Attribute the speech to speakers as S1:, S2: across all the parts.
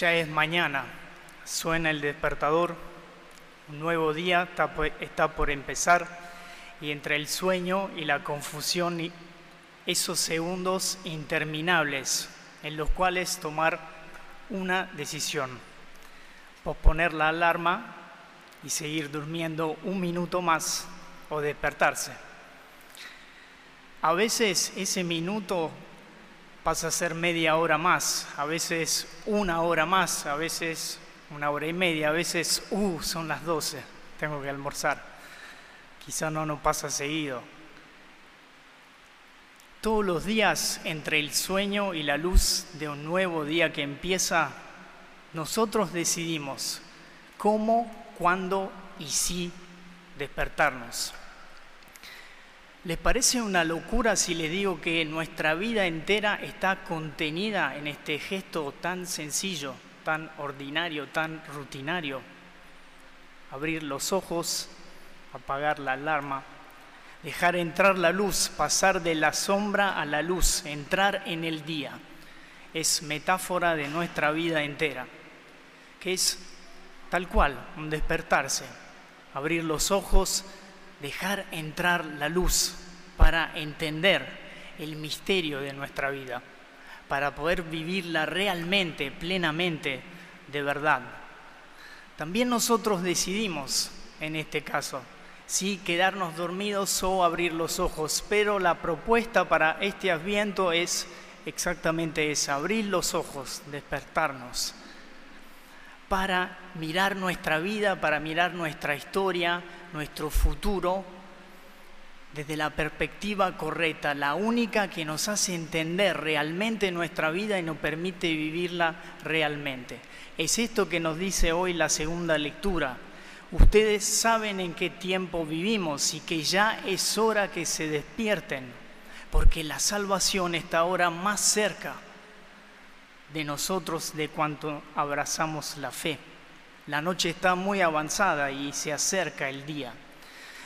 S1: Ya es mañana, suena el despertador, un nuevo día está por empezar. Y entre el sueño y la confusión, esos segundos interminables en los cuales tomar una decisión, posponer la alarma y seguir durmiendo un minuto más o despertarse. A veces ese minuto pasa a ser media hora más, a veces una hora más, a veces una hora y media, a veces, uh, son las 12, tengo que almorzar. Quizá no nos pasa seguido. Todos los días entre el sueño y la luz de un nuevo día que empieza, nosotros decidimos cómo, cuándo y si despertarnos. ¿Les parece una locura si les digo que nuestra vida entera está contenida en este gesto tan sencillo, tan ordinario, tan rutinario? Abrir los ojos, apagar la alarma, dejar entrar la luz, pasar de la sombra a la luz, entrar en el día. Es metáfora de nuestra vida entera, que es tal cual, un despertarse, abrir los ojos, dejar entrar la luz para entender el misterio de nuestra vida, para poder vivirla realmente, plenamente, de verdad. También nosotros decidimos, en este caso, si quedarnos dormidos o abrir los ojos, pero la propuesta para este adviento es exactamente esa, abrir los ojos, despertarnos, para mirar nuestra vida, para mirar nuestra historia, nuestro futuro desde la perspectiva correcta, la única que nos hace entender realmente nuestra vida y nos permite vivirla realmente. Es esto que nos dice hoy la segunda lectura. Ustedes saben en qué tiempo vivimos y que ya es hora que se despierten, porque la salvación está ahora más cerca de nosotros de cuanto abrazamos la fe. La noche está muy avanzada y se acerca el día.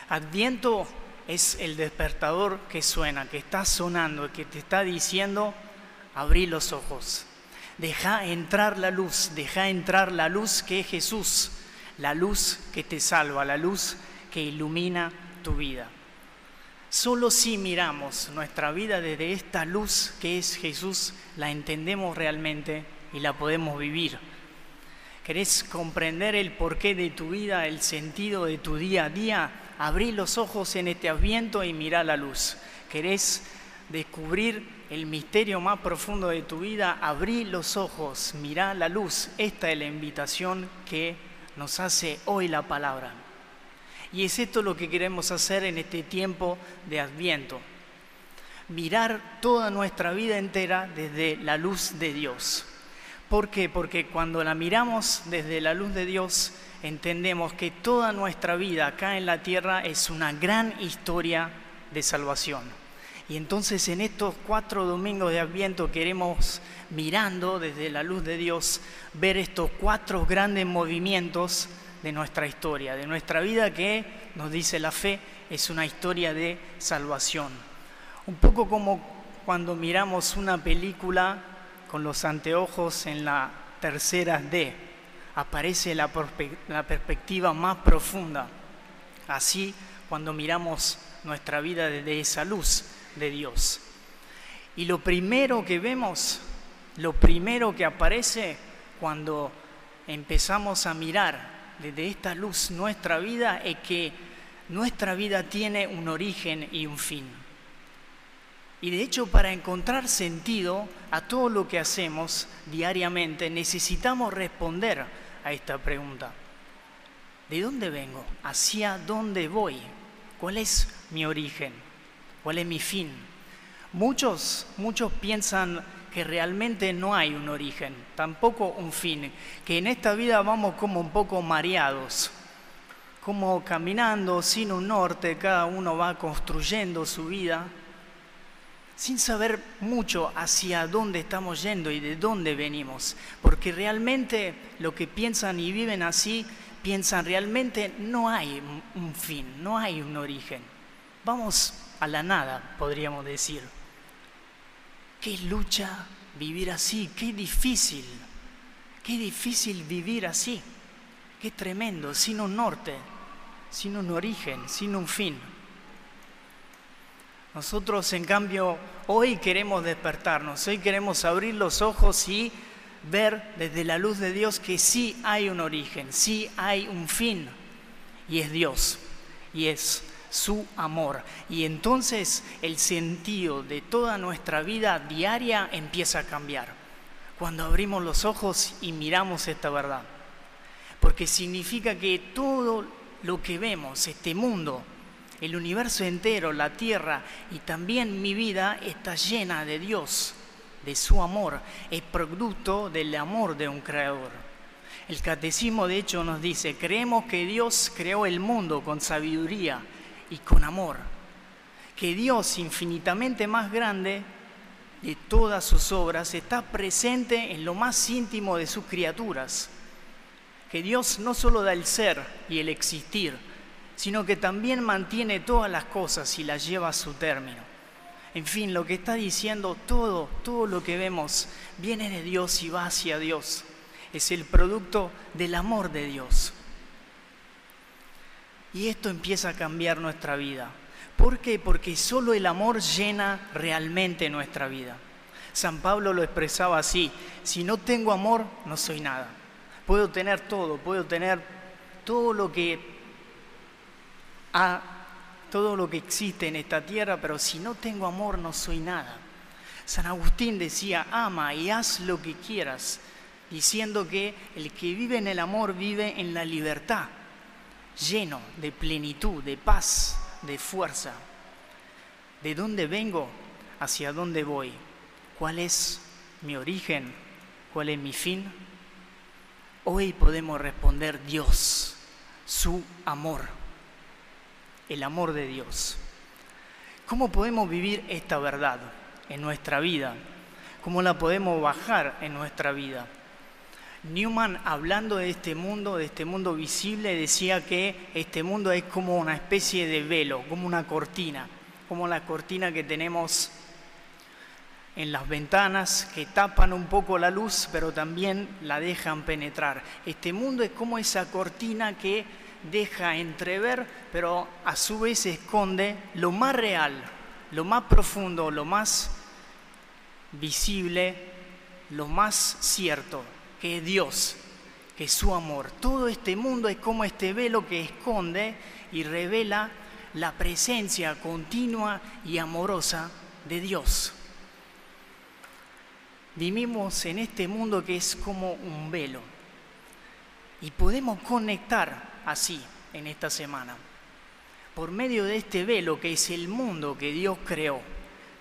S1: Adviento es el despertador que suena, que está sonando, que te está diciendo, abrí los ojos, deja entrar la luz, deja entrar la luz que es Jesús, la luz que te salva, la luz que ilumina tu vida. Solo si miramos nuestra vida desde esta luz que es Jesús, la entendemos realmente y la podemos vivir querés comprender el porqué de tu vida, el sentido de tu día a día, abrí los ojos en este adviento y mirá la luz. Querés descubrir el misterio más profundo de tu vida, abrí los ojos, mirá la luz. Esta es la invitación que nos hace hoy la palabra. Y es esto lo que queremos hacer en este tiempo de adviento. Mirar toda nuestra vida entera desde la luz de Dios. ¿Por qué? Porque cuando la miramos desde la luz de Dios, entendemos que toda nuestra vida acá en la tierra es una gran historia de salvación. Y entonces en estos cuatro domingos de Adviento queremos, mirando desde la luz de Dios, ver estos cuatro grandes movimientos de nuestra historia, de nuestra vida que, nos dice la fe, es una historia de salvación. Un poco como cuando miramos una película con los anteojos en la tercera D, aparece la, perspectiva más profunda. Así, cuando miramos nuestra vida desde esa luz de Dios. Y lo primero que vemos, lo primero que aparece cuando empezamos a mirar desde esta luz nuestra vida es que nuestra vida tiene un origen y un fin. Y de hecho para encontrar sentido a todo lo que hacemos diariamente necesitamos responder a esta pregunta. ¿De dónde vengo? ¿Hacia dónde voy? ¿Cuál es mi origen? ¿Cuál es mi fin? Muchos, muchos piensan que realmente no hay un origen, tampoco un fin, que en esta vida vamos como un poco mareados, como caminando sin un norte, cada uno va construyendo su vida sin saber mucho hacia dónde estamos yendo y de dónde venimos, porque realmente lo que piensan y viven así, piensan realmente no hay un fin, no hay un origen. Vamos a la nada, podríamos decir. Qué lucha vivir así, qué difícil. Qué difícil vivir así, qué tremendo, sin un norte, sin un origen, sin un fin. Nosotros, en cambio, hoy queremos despertarnos, hoy queremos abrir los ojos y ver desde la luz de Dios que sí hay un origen, sí hay un fin, y es Dios, y es su amor. Y entonces el sentido de toda nuestra vida diaria empieza a cambiar, cuando abrimos los ojos y miramos esta verdad. Porque significa que todo lo que vemos, este mundo, el universo entero, la tierra y también mi vida está llena de Dios, de su amor, es producto del amor de un creador. El catecismo de hecho nos dice, creemos que Dios creó el mundo con sabiduría y con amor, que Dios infinitamente más grande de todas sus obras está presente en lo más íntimo de sus criaturas, que Dios no solo da el ser y el existir, sino que también mantiene todas las cosas y las lleva a su término. En fin, lo que está diciendo todo, todo lo que vemos viene de Dios y va hacia Dios. Es el producto del amor de Dios. Y esto empieza a cambiar nuestra vida. ¿Por qué? Porque solo el amor llena realmente nuestra vida. San Pablo lo expresaba así, si no tengo amor, no soy nada. Puedo tener todo, puedo tener todo lo que a todo lo que existe en esta tierra, pero si no tengo amor no soy nada. San Agustín decía, ama y haz lo que quieras, diciendo que el que vive en el amor vive en la libertad, lleno de plenitud, de paz, de fuerza. ¿De dónde vengo? ¿Hacia dónde voy? ¿Cuál es mi origen? ¿Cuál es mi fin? Hoy podemos responder Dios, su amor el amor de Dios. ¿Cómo podemos vivir esta verdad en nuestra vida? ¿Cómo la podemos bajar en nuestra vida? Newman, hablando de este mundo, de este mundo visible, decía que este mundo es como una especie de velo, como una cortina, como la cortina que tenemos en las ventanas que tapan un poco la luz, pero también la dejan penetrar. Este mundo es como esa cortina que deja entrever, pero a su vez esconde lo más real, lo más profundo, lo más visible, lo más cierto, que Dios, que su amor. Todo este mundo es como este velo que esconde y revela la presencia continua y amorosa de Dios. Vivimos en este mundo que es como un velo y podemos conectar así en esta semana. Por medio de este velo que es el mundo que Dios creó,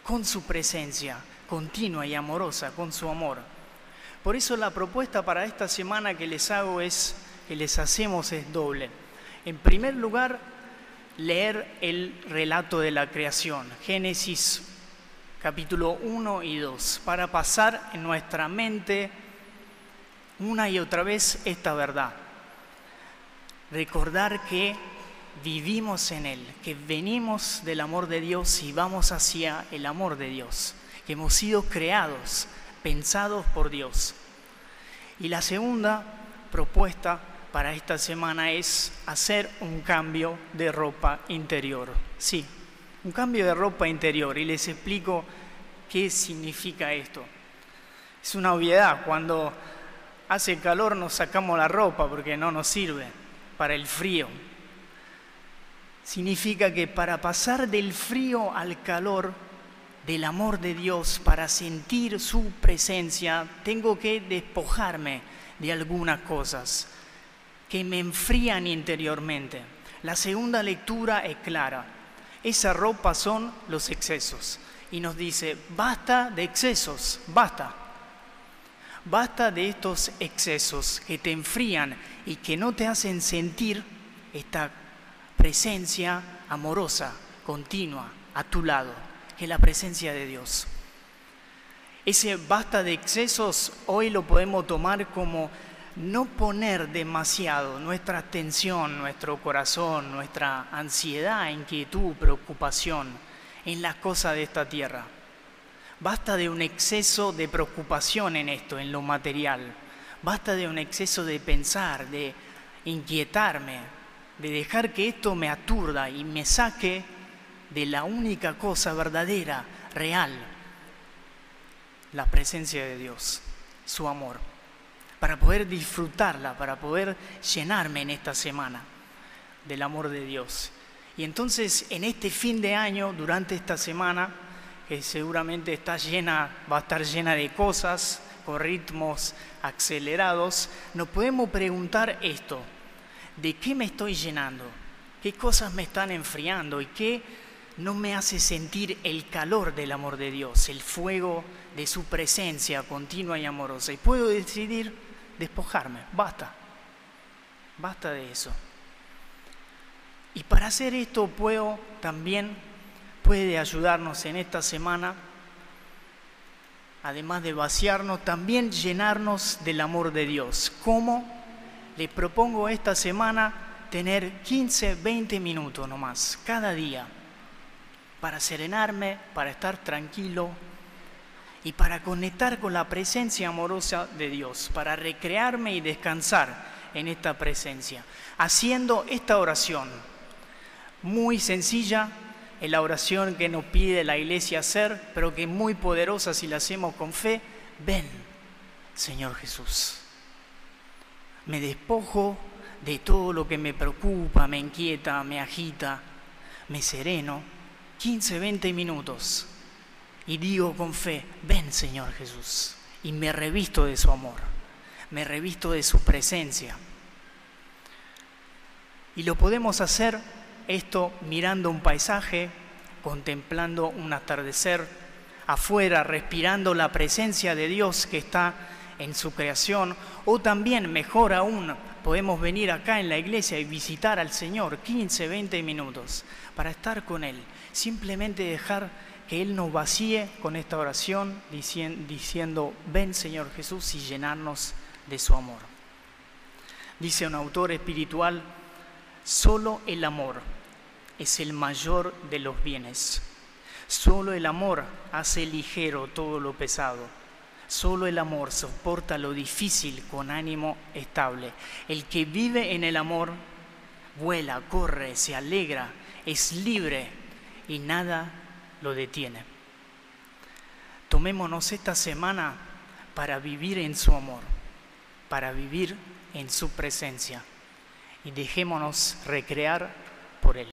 S1: con su presencia continua y amorosa, con su amor. Por eso la propuesta para esta semana que les hago es, que les hacemos es doble. En primer lugar, leer el relato de la creación, Génesis capítulo 1 y 2, para pasar en nuestra mente una y otra vez esta verdad recordar que vivimos en Él, que venimos del amor de Dios y vamos hacia el amor de Dios, que hemos sido creados, pensados por Dios. Y la segunda propuesta para esta semana es hacer un cambio de ropa interior. Sí, un cambio de ropa interior. Y les explico qué significa esto. Es una obviedad, cuando hace calor nos sacamos la ropa porque no nos sirve para el frío. Significa que para pasar del frío al calor del amor de Dios, para sentir su presencia, tengo que despojarme de algunas cosas que me enfrían interiormente. La segunda lectura es clara. Esa ropa son los excesos. Y nos dice, basta de excesos, basta. Basta de estos excesos que te enfrían y que no te hacen sentir esta presencia amorosa, continua, a tu lado, que la presencia de Dios. Ese basta de excesos hoy lo podemos tomar como no poner demasiado nuestra atención, nuestro corazón, nuestra ansiedad, inquietud, preocupación en las cosas de esta tierra Basta de un exceso de preocupación en esto, en lo material, Basta de un exceso de pensar, de inquietarme, de dejar que esto me aturda y me saque de la única cosa verdadera, real, la presencia de Dios, su amor, para poder disfrutarla, para poder llenarme en esta semana del amor de Dios. Y entonces en este fin de año, durante esta semana, que seguramente está llena, va a estar llena de cosas, con ritmos acelerados, nos podemos preguntar esto, ¿de qué me estoy llenando? ¿Qué cosas me están enfriando? ¿Y qué no me hace sentir el calor del amor de Dios, el fuego de su presencia continua y amorosa? Y puedo decidir despojarme, basta, basta de eso. Y para hacer esto puedo también, puede ayudarnos en esta semana, además de vaciarnos, también llenarnos del amor de Dios. ¿Cómo? Le propongo esta semana tener 15, 20 minutos nomás, cada día, para serenarme, para estar tranquilo y para conectar con la presencia amorosa de Dios, para recrearme y descansar en esta presencia, haciendo esta oración muy sencilla, en la oración que nos pide la iglesia hacer, pero que es muy poderosa si la hacemos con fe. Ven, Señor Jesús. Me despojo de todo lo que me preocupa, me inquieta, me agita, me sereno. 15, 20 minutos. Y digo con fe, ven Señor Jesús. Y me revisto de su amor, me revisto de su presencia. Y lo podemos hacer esto mirando un paisaje, contemplando un atardecer, afuera, respirando la presencia de Dios que está en su creación, o también, mejor aún, podemos venir acá en la iglesia y visitar al Señor 15, 20 minutos para estar con Él, simplemente dejar que Él nos vacíe con esta oración diciendo, ven Señor Jesús y llenarnos de su amor. Dice un autor espiritual, Solo el amor es el mayor de los bienes. Solo el amor hace ligero todo lo pesado. Solo el amor soporta lo difícil con ánimo estable. El que vive en el amor vuela, corre, se alegra, es libre y nada lo detiene. Tomémonos esta semana para vivir en su amor, para vivir en su presencia y dejémonos recrear por Él.